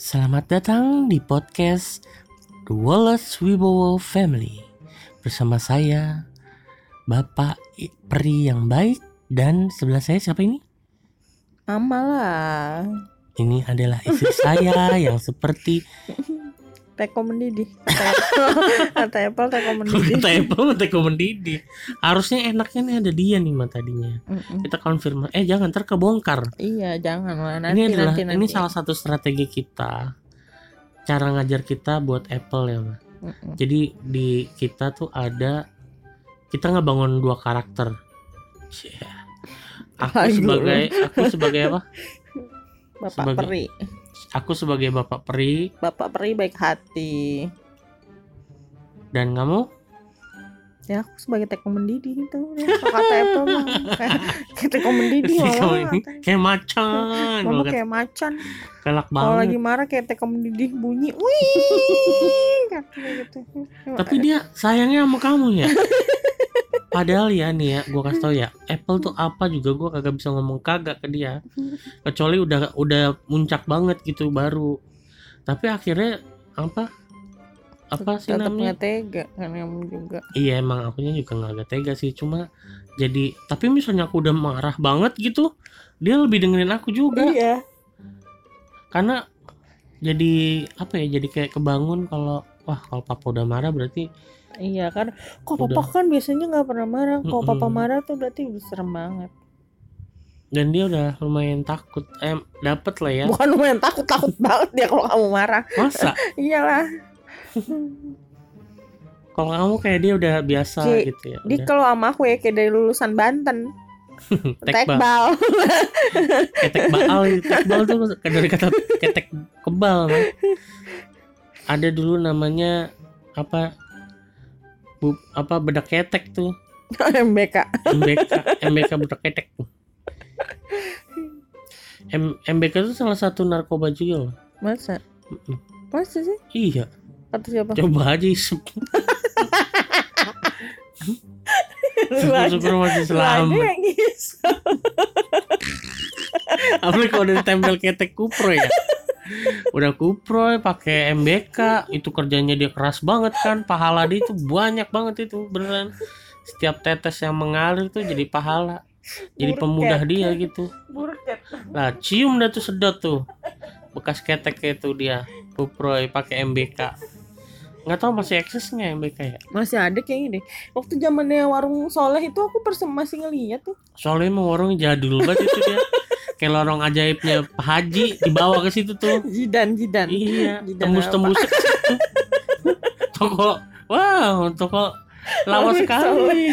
Selamat datang di podcast The Wallace Wibowo Family Bersama saya Bapak Peri yang baik Dan sebelah saya siapa ini? Mama lah. Ini adalah istri saya yang seperti Teko mendidih. Kata Apple teko mendidih. Kata Apple teko mendidih Harusnya enaknya nih ada dia nih mah tadinya Mm-mm. Kita konfirmasi Eh jangan ntar kebongkar Iya jangan lah nanti Ini adalah nanti, ini nanti. salah satu strategi kita Cara ngajar kita buat Apple ya Mm-mm. Jadi di kita tuh ada kita ngebangun dua karakter. Cia. Aku sebagai aku sebagai apa? Bapak sebagai- peri. Aku sebagai bapak peri Bapak peri baik hati. dan kamu Ya aku sebagai teko mendidih itu. Ya, kata Apple mah kayak, teko mendidih kayak macan, Mama kayak macan. galak Kalau lagi banget. marah kayak teko mendidih bunyi. Wih, gitu. Tapi dia sayangnya sama kamu ya. Padahal ya nih ya, gua kasih tau ya, Apple tuh apa juga gua kagak bisa ngomong kagak ke dia. Kecuali udah udah muncak banget gitu baru. Tapi akhirnya apa? Apa sih tetap namanya? tega kan kamu juga. Iya emang akunya juga nggak tega sih cuma jadi tapi misalnya aku udah marah banget gitu dia lebih dengerin aku juga Iya. karena jadi apa ya jadi kayak kebangun kalau wah kalau papa udah marah berarti Iya kan, kok Udah. papa kan biasanya nggak pernah marah. Kalau papa Mm-mm. marah tuh berarti serem banget. dan dia udah lumayan takut eh dapet lah ya Bukan lumayan takut takut banget dia kalau kamu marah. masa Iyalah. kalau kamu kayak dia udah biasa Ki, gitu ya Dia kalau sama aku ya kayak dari lulusan Banten. tekbal ketek baal tekbal tuh dari kata ketek kebal. Ada dulu namanya apa bu, apa bedak ketek tuh MBK. MBK MBK bedak ketek M, MBK itu salah satu narkoba juga loh Masa? Masa sih? iya Kata siapa? coba aja isep yang ngisap. apalagi kalau udah ditempel ketek kupro ya udah kupro pakai MBK itu kerjanya dia keras banget kan. Pahala dia itu banyak banget itu beneran. Setiap tetes yang mengalir tuh jadi pahala. Jadi Buruk pemudah dia gitu. Buruk ya. lah cium dah tuh sedot tuh. Bekas ketek itu dia. Kupro pakai MBK nggak tahu masih eksisnya MBK ya? Masih ada kayaknya deh. Waktu zamannya warung soleh itu aku masih ngeliat tuh. soalnya emang warungnya jadul banget itu dia kayak lorong ajaibnya Pak Haji dibawa ke situ tuh Jidan, jidan. Iya, tembus-tembus toko. Wow, toko lawas sekali.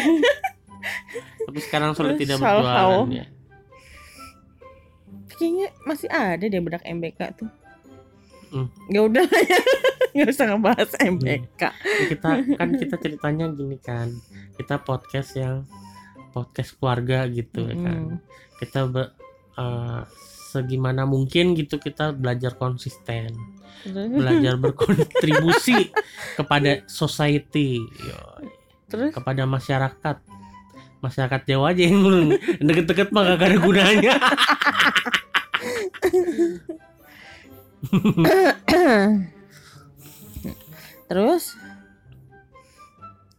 Tapi sekarang sudah tidak berjualan ya. Kayaknya masih ada deh bedak MBK tuh. Hmm. Ya udah ya. Nggak usah ngebahas MBK. Ya, Kita kan kita ceritanya gini kan. Kita podcast yang podcast keluarga gitu ya kan. Kita be- eh, segimana mungkin gitu kita belajar konsisten, belajar berkontribusi kepada society. Terus? Kepada masyarakat. Masyarakat Jawa aja yang deket-deket mah gak ada gunanya. Terus?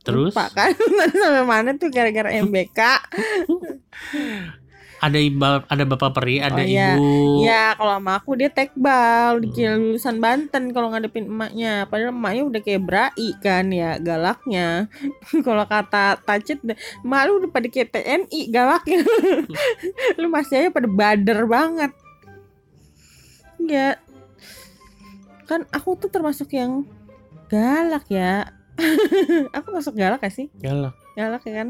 Terus? Pak kan sampai mana tuh gara-gara MBK? ada ibu ada bapak peri ada Oh, iya. ibu ya kalau sama aku dia tekbal Hmm. dikira lulusan Banten kalau ngadepin emaknya. Padahal emaknya udah kayak berai kan ya galaknya. kalau kata Tacit, emak lu udah pada kayak TNI galaknya. lu masih aja pada bader banget. Ya kan aku tuh termasuk yang galak ya. aku masuk galak gak sih? Yalah. Galak ya kan?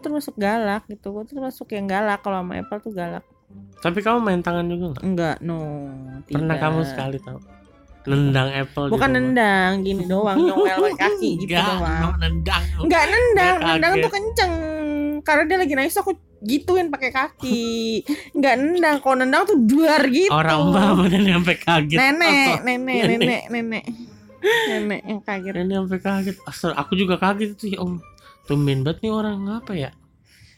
Termasuk galak gitu. Aku termasuk yang galak kalau sama Apple tuh galak. tapi kamu main tangan juga nggak Enggak, no. pernah tidak. kamu sekali tahu nendang apple Bukan rumah. nendang, gini doang, nyongel pakai kaki gitu Enggak, doang. no, nendang Enggak nendang, nendang tuh kenceng. Karena dia lagi nangis aku gituin pakai kaki. Enggak nendang, kalau nendang tuh duar gitu. orang mama dan sampai kaget Nenek, nenek, nenek, nenek. Nenek yang kaget. Nenek sampai kaget Asal aku juga kaget tuh ya om tumben banget nih orang apa ya?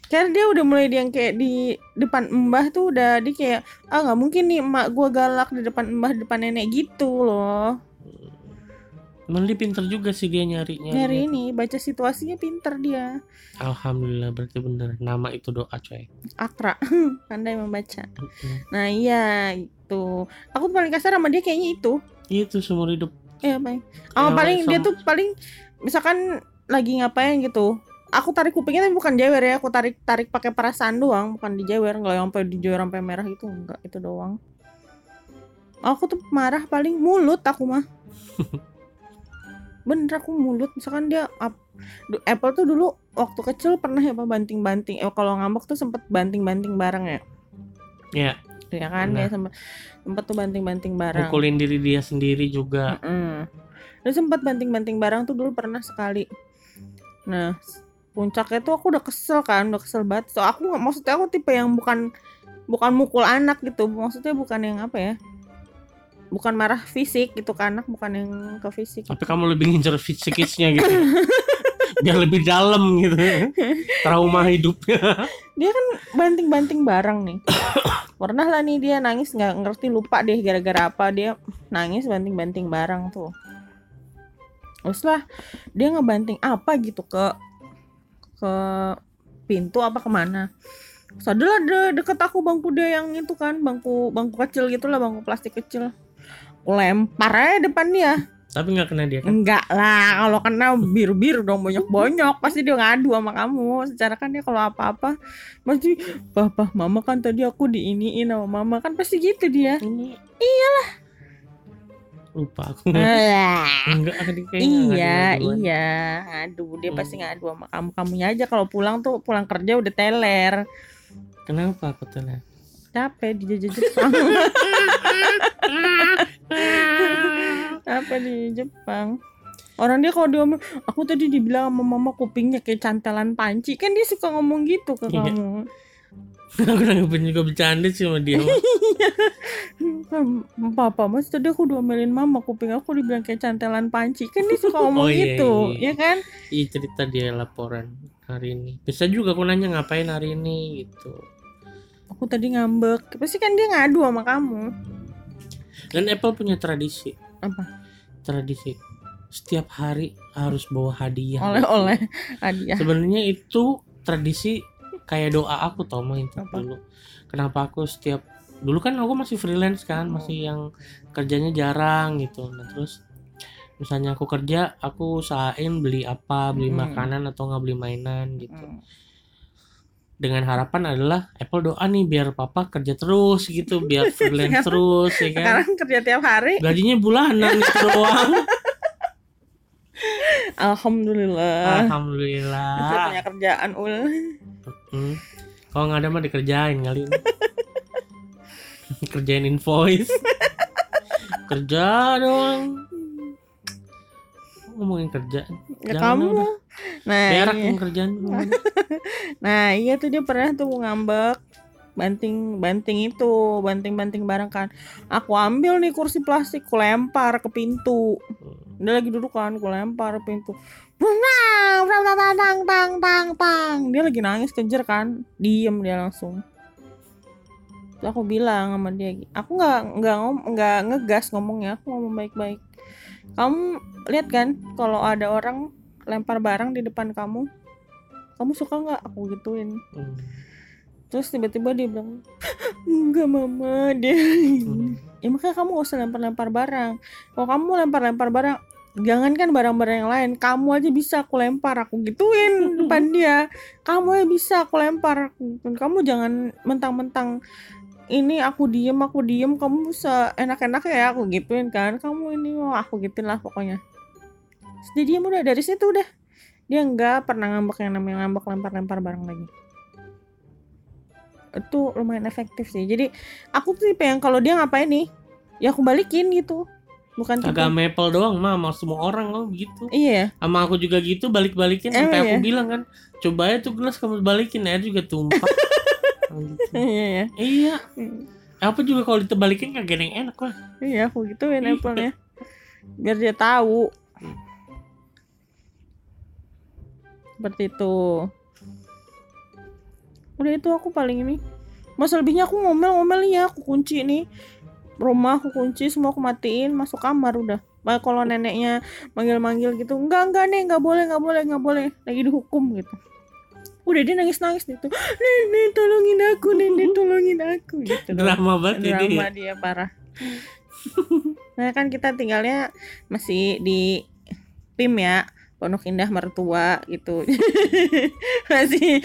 Sekarang dia udah mulai dia yang kayak di depan mbah tuh udah dia kayak ah nggak mungkin nih emak gua galak di depan mbah di depan nenek gitu loh. Dia pinter juga sih dia nyari nyari ini baca situasinya pinter dia. Alhamdulillah berarti bener. Nama itu doa coy. akra pandai membaca. Nah iya itu aku paling kasar sama dia kayaknya itu. Itu seumur hidup. Iya paling. Oh, Yang paling dia sem- tuh paling misalkan lagi ngapain gitu. Aku tarik kupingnya tapi bukan jewer ya, aku tarik tarik pakai perasaan doang, bukan di jewer, nggak yang sampai di jewer sampai merah gitu, enggak itu doang. Aku tuh marah paling mulut aku mah. Bener aku mulut, misalkan dia ap- Apple tuh dulu waktu kecil pernah ya apa banting-banting. Eh kalau ngambek tuh sempet banting-banting barang ya. Ya, Ya kan dia sempet sempet tuh banting-banting barang. mukulin diri dia sendiri juga. Mm. Dan sempat banting-banting barang tuh dulu pernah sekali. Nah, puncaknya tuh aku udah kesel kan, udah kesel banget. So aku nggak maksudnya aku tipe yang bukan bukan mukul anak gitu. Maksudnya bukan yang apa ya? Bukan marah fisik gitu ke anak, bukan yang ke fisik. Tapi kamu lebih ngincer fisikisnya gitu. Biar lebih dalam gitu. Trauma hidupnya. Banting-banting barang nih. Pernah lah nih dia nangis nggak ngerti lupa deh gara-gara apa dia nangis banting-banting barang tuh. Terus lah dia ngebanting apa gitu ke ke pintu apa ke mana. Terus de- deket aku bangku dia yang itu kan bangku bangku kecil gitu lah bangku plastik kecil. Aku lempar aja depan dia. Tapi nggak kena dia kan. Enggak lah, kalau kena bir-bir dong banyak-banyak pasti dia ngadu sama kamu. Secara kan dia kalau apa-apa pasti papa mama kan tadi aku diiniin sama mama kan pasti gitu dia. Ini iyalah. Lupa aku. Enggak nggak iya, iya. Aduh, dia pasti Hmm. ngadu sama kamu. Kamunya aja kalau pulang tuh pulang kerja udah teler. Kenapa aku telah? Capek di Jepang. Apa di Jepang? Orang dia kalau dia ngomong, aku tadi dibilang sama mama kupingnya kayak cantelan panci. Kan dia suka ngomong gitu ke Iya. kamu. aku nanggepin juga bercanda sih sama dia. Kan, Papa, mas tadi aku diomelin mama kuping aku dibilang kayak cantelan panci. Kan dia suka ngomong Oh, iya, gitu, iya. ya kan? Iya cerita dia laporan hari ini. Bisa juga aku nanya ngapain hari ini gitu. Aku tadi ngambek. Pasti kan dia ngadu sama kamu. Dan Apple punya tradisi. Apa? Tradisi setiap hari harus bawa hadiah. Oleh-oleh hadiah. Sebenarnya itu tradisi kayak doa aku tau mah itu dulu. Kenapa aku setiap dulu kan aku masih freelance kan, masih yang kerjanya jarang gitu. Nah terus misalnya aku kerja, aku usahain beli apa, beli Hmm. makanan atau nggak beli mainan gitu. Hmm. Dengan harapan adalah Apple doa nih biar papa kerja terus gitu, biar freelance terus ya kan. Sekarang kerja tiap hari. Gajinya bulanan itu doang. Alhamdulillah. Alhamdulillah. Saya punya kerjaan ul. Hmm. Kalau nggak ada mah dikerjain kali ini. Kerjain invoice. Kerja dong. Ngomongin kerja. Ya kamu. udah. Nah, Berak iya. kerjaan. nah iya tuh dia pernah tuh ngambek banting banting itu banting banting barang kan aku ambil nih kursi plastik ku lempar ke pintu dia lagi duduk kan ku lempar ke pintu bang, bang, bang, bang. Dia lagi nangis kejer kan, diem dia langsung. Terus aku bilang sama dia, aku nggak nggak ngom nggak ngegas ngomongnya, aku ngomong baik-baik. Kamu lihat kan, kalau ada orang lempar barang di depan kamu, kamu suka nggak? Aku gituin. Hmm. Terus tiba-tiba dia bilang, enggak mama dia. Hmm. ya makanya kamu gak usah lempar-lempar barang. Kalau kamu lempar-lempar barang, jangankan barang-barang yang lain, kamu aja bisa aku lempar, aku gituin depan dia. Kamu aja bisa aku lempar. Kamu jangan mentang-mentang ini aku diem, aku diem, kamu bisa enak-enak ya aku gituin kan. Kamu ini mau aku gituin lah pokoknya. Terus dia diem udah dari situ udah. Dia nggak pernah ngambek yang namanya ngambek lempar-lempar barang lagi itu lumayan efektif sih. Jadi aku tuh tipe yang kalau dia ngapain nih, ya aku balikin gitu. Bukan tipe Kagak maple doang mah sama semua orang kok gitu. Iya, Sama aku juga gitu balik-balikin Emang sampai aku iya? bilang kan, coba aja tuh gelas kamu balikin air juga tumpah. Gitu. iya, iya. Iya, Hmm. apa juga kalau ditebalikin kagak ada yang enak lah. Iya, aku gituin Iya. Apple-nya. Biar dia tahu. Seperti itu. udah itu aku paling ini mas lebihnya aku ngomel-ngomel ya aku kunci nih rumah aku kunci semua aku matiin masuk kamar udah Bah, kalau neneknya manggil-manggil gitu enggak enggak nih enggak boleh enggak boleh enggak boleh lagi dihukum gitu udah dia nangis nangis gitu nenek tolongin aku nenek tolongin aku gitu. Drama banget drama ya. dia parah. Nah kan kita tinggalnya masih di PIM ya Pondok Indah Mertua gitu. Masih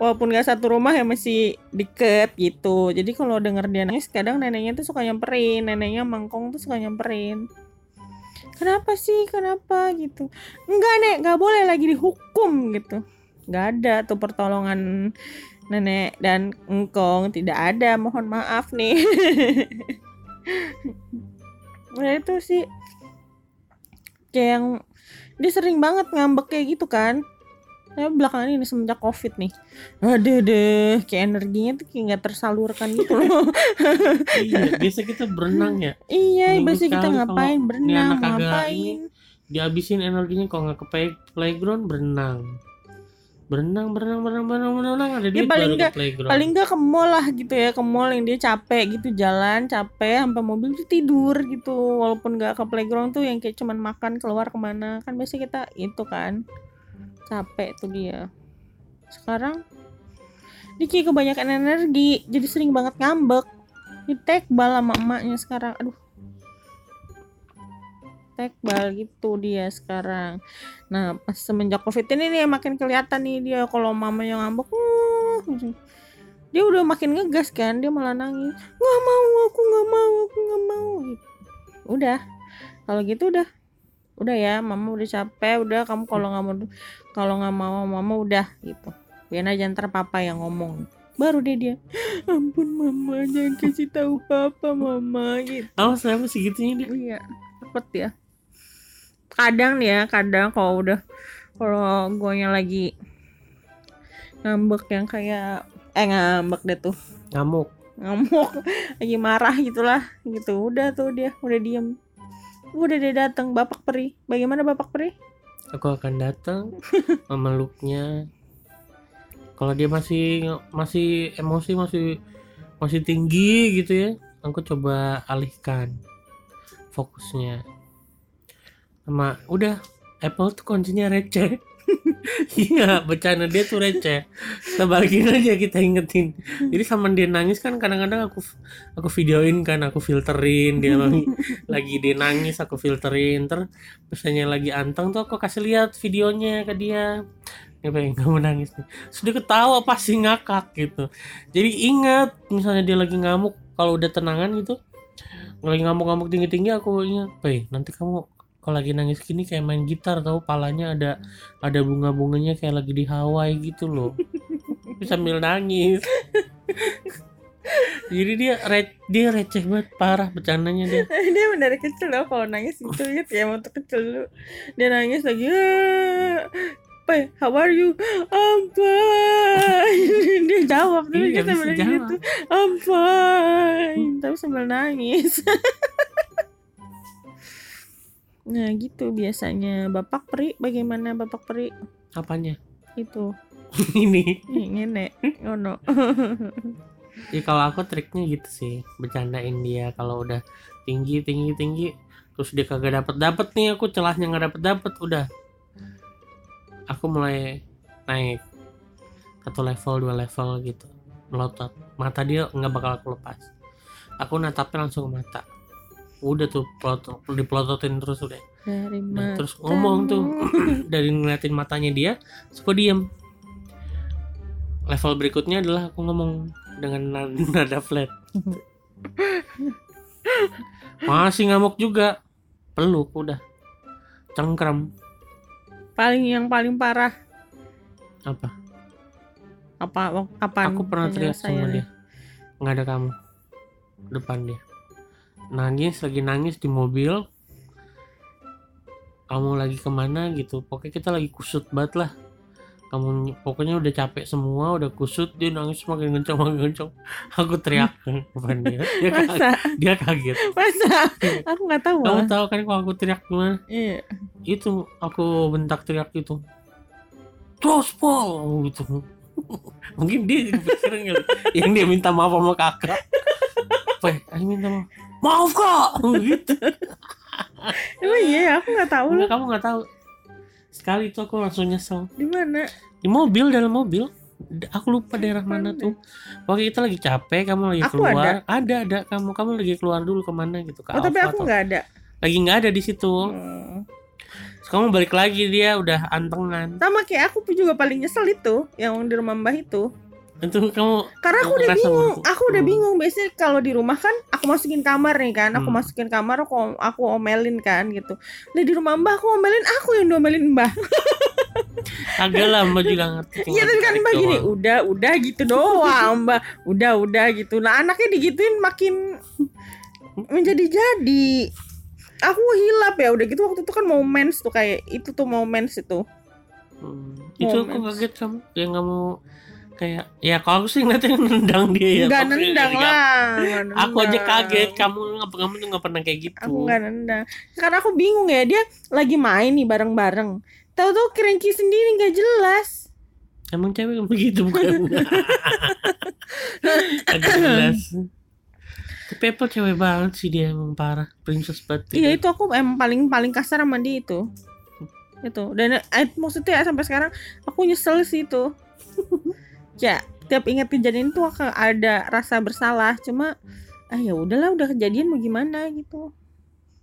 walaupun gak satu rumah ya masih deket gitu. Jadi kalau denger dia nangis kadang neneknya tuh suka nyamperin neneknya mangkong tuh suka nyamperin. Kenapa sih? Kenapa? Gitu. Enggak nek nggak boleh lagi dihukum gitu nggak ada tuh pertolongan nenek dan engkong. Tidak ada mohon maaf nih. Nah itu sih. Kayak yang dia sering banget ngambek kayak gitu kan. Nah, belakangan ini semenjak covid nih. Aduh deh Kayak energinya tuh kayak gak tersalurkan gitu loh. Iya biasa kita berenang ya. Iya Minggu biasanya kita ngapain Berenang ngapain? dihabisin energinya kalau nggak ke play- playground berenang berenang berenang berenang berenang berenang ada duit paling baru nggak- ke playground. Paling gak ke mall lah gitu ya Ke mall yang dia capek gitu Jalan capek Sampai mobil tuh tidur gitu. Walaupun gak ke playground tuh Yang kayak cuman makan keluar ke mana. Kan biasanya kita itu kan Capek tuh dia. Sekarang Dia kayak kebanyakan energi Jadi sering banget ngambek. Ditekbal sama emaknya sekarang. Aduh tekbal gitu dia sekarang. Nah pas semenjak covid ini nih makin kelihatan nih dia kalau mama yang ngambek "Uh," dia udah makin ngegas kan dia malah nangis. Nggak mau aku nggak mau aku nggak mau gitu. Udah kalau gitu udah. Udah ya mama udah capek udah kamu kalau nggak mau kalau nggak mau mama udah gitu. Biar aja ntar papa yang ngomong. Baru deh dia ampun mama jangan kasih tahu papa mama gitu. Oh saya masih gitunya dia? Iya, cepet ya. Kadang nih ya, kadang kalau udah kalau guanya lagi ngambek yang kayak eh ngambek deh tuh. Ngamuk. Ngamuk lagi marah gitulah gitu. Udah tuh dia udah diem. Udah dia datang bapak peri. Bagaimana bapak peri? Aku akan datang memeluknya. Kalau dia masih masih emosi masih masih tinggi gitu ya aku coba alihkan fokusnya sama udah Apple tuh kuncinya receh. Iya bercanda dia tuh receh. Kita balikin aja kita ingetin. Jadi sama dia nangis kan kadang-kadang aku aku videoin kan aku filterin dia lagi lagi dia nangis aku filterin. Ter misalnya lagi anteng tuh aku kasih lihat videonya ke dia. Dia pengen kamu nangis nih. Sudah ketawa pasti ngakak gitu. Jadi ingat misalnya dia lagi ngamuk kalau udah tenangan gitu lagi ngamuk-ngamuk tinggi-tinggi aku ingat nanti kamu kalau lagi nangis gini kayak main gitar tau palanya ada ada bunga-bunganya kayak lagi di Hawaii gitu loh Tapi sambil nangis jadi dia re dia receh banget parah bercandanya dia dia dari kecil loh kalau nangis itu lihat ya waktu kecil dulu dia nangis lagi "Ah, Pai, how are you? I'm fine. dia jawab dulu Iya, dia sambil bisa jawab. gitu. I'm fine. Tapi sambil nangis. Nah gitu biasanya. Bapak Peri, bagaimana Bapak Peri? apanya? Itu, ini. Nenek. Oh no. ya kalau aku triknya gitu sih. Bercandain dia kalau udah tinggi tinggi tinggi terus dia kagak dapet dapet nih aku celahnya nggak dapet dapet udah. Aku mulai naik satu level dua level gitu. Melotot. Mata dia nggak bakal aku lepas. Aku natapnya langsung ke mata udah tuh pelotot, dipelototin terus udah. Dari Nah, terus ngomong tuh dari ngeliatin matanya dia aku diem. Level berikutnya adalah aku ngomong dengan na- nada flat. Masih ngamuk juga. Peluk udah. Cengkram. Paling yang paling parah. Apa? Apa apa aku pernah teriak sama dia. Nggak ada kamu. Depan dia nangis lagi nangis di mobil kamu lagi ke mana gitu pokoknya kita lagi kusut banget lah kamu pokoknya udah capek semua udah kusut dia nangis makin kencang makin kencang aku teriak depan dia dia kaget, Masa? dia kaget Masa? Aku nggak tahu. kamu tahu kan kalau aku teriak gimana Iya. itu aku bentak teriak itu terus Paul gitu Mungkin dia kali. yang dia minta maaf sama kakak. Apa ya? Ayo minta maaf. Maaf kak. Gitu. Emang iya ya, aku nggak tahu Enggak, lah kamu nggak tahu. Sekali itu aku langsung nyesel. di mana. Di mobil dalam mobil. Aku lupa daerah mana Mana? tuh. Waktu kita lagi capek, kamu lagi Aku keluar. Ada. ada, Kamu kamu lagi keluar dulu ke mana gitu ke Oh tapi aku nggak ada. Lagi nggak ada di situ. Hmm. Terus kamu balik lagi dia udah antengan. Sama kayak aku juga paling nyesel itu, yang di rumah Mbah itu. Itu kamu Karena aku udah bingung, berku- aku udah Hmm. bingung. Biasanya kalau di rumah kan aku masukin kamar nih kan, aku Hmm. masukin kamar, aku aku omelin kan gitu. Nah di rumah Mbah aku omelin, aku yang diomelin Mbah. agak lah Mbak juga ngerti. Iya tapi kan Mbah gini, udah udah gitu doang Mbah, udah udah gitu. Nah anaknya digituin makin menjadi-jadi. Aku hilap ya udah gitu waktu itu kan mau mens tuh kayak itu tuh mau mens itu. Hmm. Itu aku kaget kamu yang kamu kayak ya kalau aku sih ngeliatnya nendang dia ya. Enggak Aku nendang nggak- lah. nggak Aku aja kaget kamu ngapa kamu tuh nggak pernah kayak gitu. Aku nggak nendang. Karena aku bingung ya dia lagi main nih bareng-bareng. Tahu-tahu kerenci sendiri nggak jelas. Emang cewek begitu bukan? Agak jelas. Tapi Apple cewek banget sih dia emang parah. Princess banget. Iya itu aku emang paling paling kasar sama dia itu. Itu. Dan eh, maksudnya sampai sekarang aku nyesel sih itu. Ya, tiap ingat kejadian itu aku ada rasa bersalah. Cuma ah ya udahlah udah kejadian mau gimana gitu.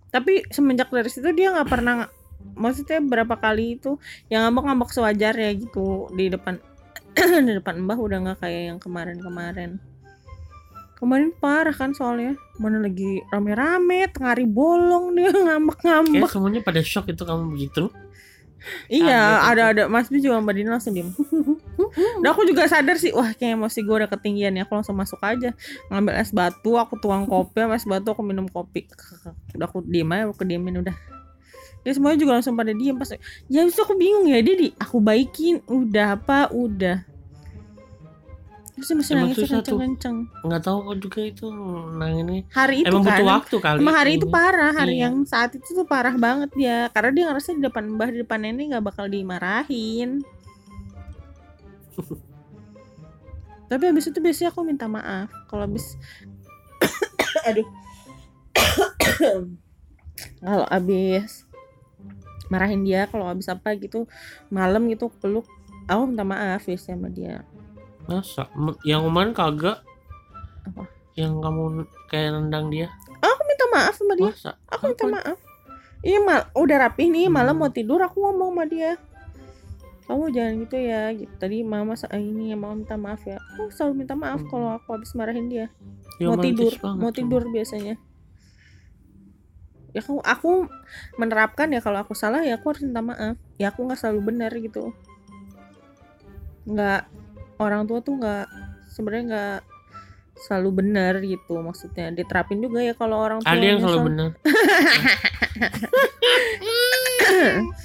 Tapi semenjak dari situ dia nggak pernah maksudnya berapa kali itu yang ngambek-ngambek sewajarnya gitu di depan di depan Mbah udah nggak kayak yang kemarin-kemarin. Kemarin parah kan soalnya mana lagi rame-rame tengah hari bolong dia ngambek-ngambek. semuanya pada shock itu kamu begitu. Iya, ada ada Mas Bi juga Mbak Dina langsung diem. Dan aku juga sadar sih, wah kayak emosi gue udah ketinggian ya. Aku langsung masuk aja, ngambil es batu, aku tuang kopi, sama es batu aku minum kopi. Udah aku diem aja, aku diemin udah. Dia semuanya juga langsung pada diem pas. Ya itu aku bingung ya, dia di aku baikin, udah apa, udah. Terus dia masih Emang nangis kenceng-kenceng. Nggak tahu kok juga itu nang ini. Hari itu Emang kan, butuh waktu kali. Emang hari itu parah, hari Iya. yang saat itu tuh parah banget dia. Karena dia ngerasa di depan mbah, di depan nenek nggak bakal dimarahin. Tapi habis itu biasanya aku minta maaf. Kalau habis, aduh, kalau habis marahin dia, kalau habis apa gitu, malam gitu peluk, aku minta maaf biasanya sama dia. Masa? Yang kemarin kagak. Apa? Yang kamu kayak nendang dia. Aku minta maaf sama dia. Masa? Aku minta Apa? maaf. Iya mal, udah rapih nih malam mau tidur aku ngomong sama dia. Kamu jangan gitu ya, gitu. Tadi mama sa- ini ya mama minta maaf ya. Aku selalu minta maaf Hmm. kalau aku habis marahin dia. Ya, mau tidur, banget mau tidur biasanya. Ya aku, aku menerapkan ya kalau aku salah ya aku harus minta maaf. Ya aku nggak selalu benar gitu. Nggak orang tua tuh nggak sebenarnya nggak selalu benar gitu maksudnya diterapin juga ya kalau orang tua Ada yang selalu benar.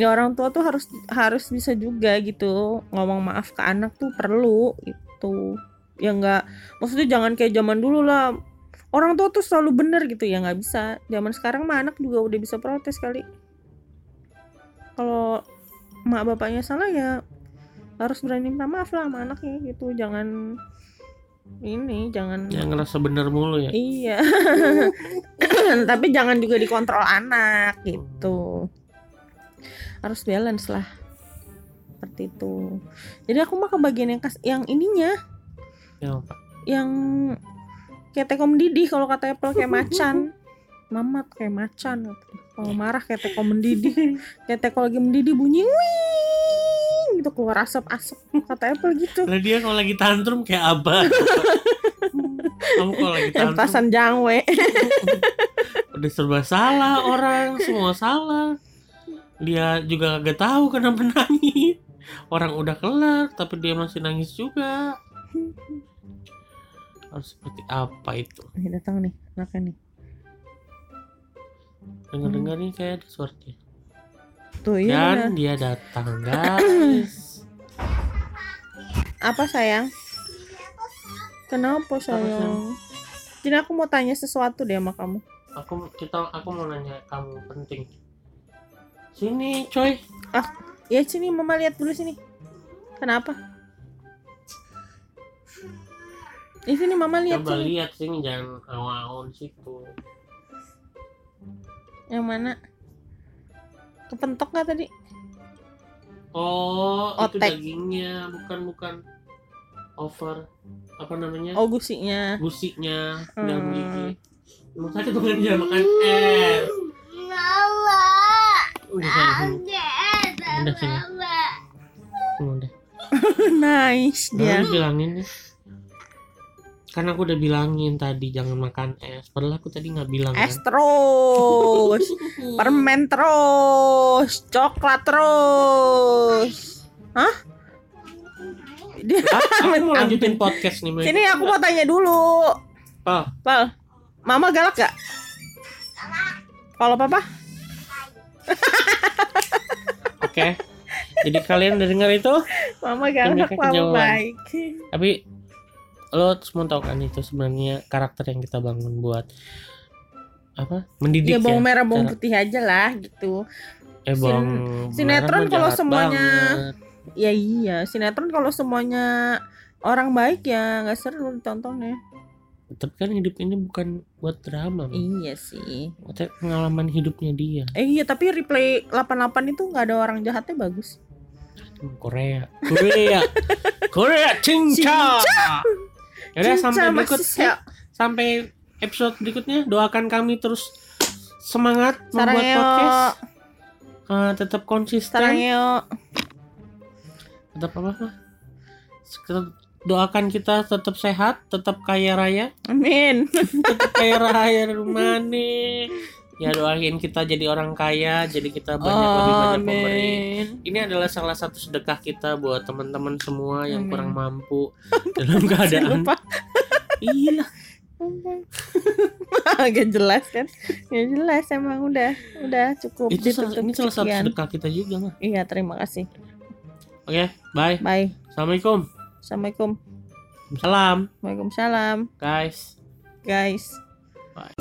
ya orang tua tuh harus harus bisa juga gitu ngomong maaf ke anak tuh perlu itu ya nggak maksudnya jangan kayak zaman dulu lah orang tua tuh selalu bener gitu ya nggak bisa zaman sekarang mah anak juga udah bisa protes kali kalau mak bapaknya salah ya harus berani minta maaf lah sama anaknya gitu jangan ini jangan Yang ngerasa benar mulu ya. Iya. Tapi jangan juga dikontrol anak gitu. Harus balance lah. Seperti itu. Jadi aku mah ke bagian yang kas yang ininya, Yang yang kayak tekom mendidih kalau kata Apple kayak macan. Mamat kayak macan. Kalau marah kayak teko mendidih. Kayak teko lagi mendidih bunyi wing gitu keluar asap-asap kata Apple gitu. Lah dia kalau lagi tantrum kayak apa? Kamu kalau lagi tantrum pasan jangwe. udah serba salah orang, semua salah. Dia juga kagak tahu kenapa nangis. Orang udah kelar tapi dia masih nangis juga. Harus seperti apa itu? Nih datang nih anaknya nih. Dengar-dengar nih kayak ada suaranya. Tuh iya. Dan dia datang, guys. Apa sayang? Kenapa sayang? Jadi aku mau tanya sesuatu deh sama kamu. Aku kita aku mau nanya kamu penting. Sini, coy. Ya sini mama lihat dulu sini. Kenapa? Di sini mama lihat Coba sini. lihat sini jangan awal-awal di situ. Yang mana? Kepentok nggak tadi? Oh, itu Otek. dagingnya, bukan bukan over apa namanya? Oh gusinya. Gusinya dalam Hmm. gigi. Emang sakit banget dia makan es. Udah sayang, sini. Udah nice Dia. dia. bilangin ya. Karena aku udah bilangin tadi jangan makan es. Padahal aku tadi nggak bilang Es kan. terus, permen terus, coklat terus. Hah? Dia Aku mau lanjutin podcast nih. Sini aku mau tanya dulu. Pal, Pal, Mama galak gak? Kalau papa? Oke. Jadi kalian udah dengar itu? Mama galak, kejauhan. baik. Tapi lo semua tahu kan itu sebenarnya karakter yang kita bangun buat apa? Mendidik Ya bawang merah, bawang cara- putih aja lah gitu. Eh Sin- bawang sinetron merah mah kalau semuanya- banget. Ya iya, sinetron kalau semuanya orang baik ya nggak seru ditontonnya. Tapi kan hidup ini bukan buat drama. Iya sih. Maksudnya pengalaman hidupnya dia. Eh iya tapi replay 88 itu nggak ada orang jahatnya bagus. Korea. Korea. Korea cinta. Yaudah sampai berikut sel- sampai episode berikutnya doakan kami terus semangat Sarang membuat yo, podcast Eh, tetap sarang konsisten yo. tetap apa apa Tetap doakan kita tetap sehat tetap kaya raya Amin. tetap kaya raya rumah nih ya doain kita jadi orang kaya jadi kita banyak lebih banyak memberi Amin. ini adalah salah satu sedekah kita buat teman-teman semua yang Amin. kurang mampu dalam keadaan iya Agak jelas kan? Ya jelas emang udah udah cukup itu salah, ini salah satu sedekah kita juga mah Iya terima kasih. oke bye Bye. assalamualaikum Assalamualaikum. Salam. Waalaikumsalam. Guys. Guys. Bye.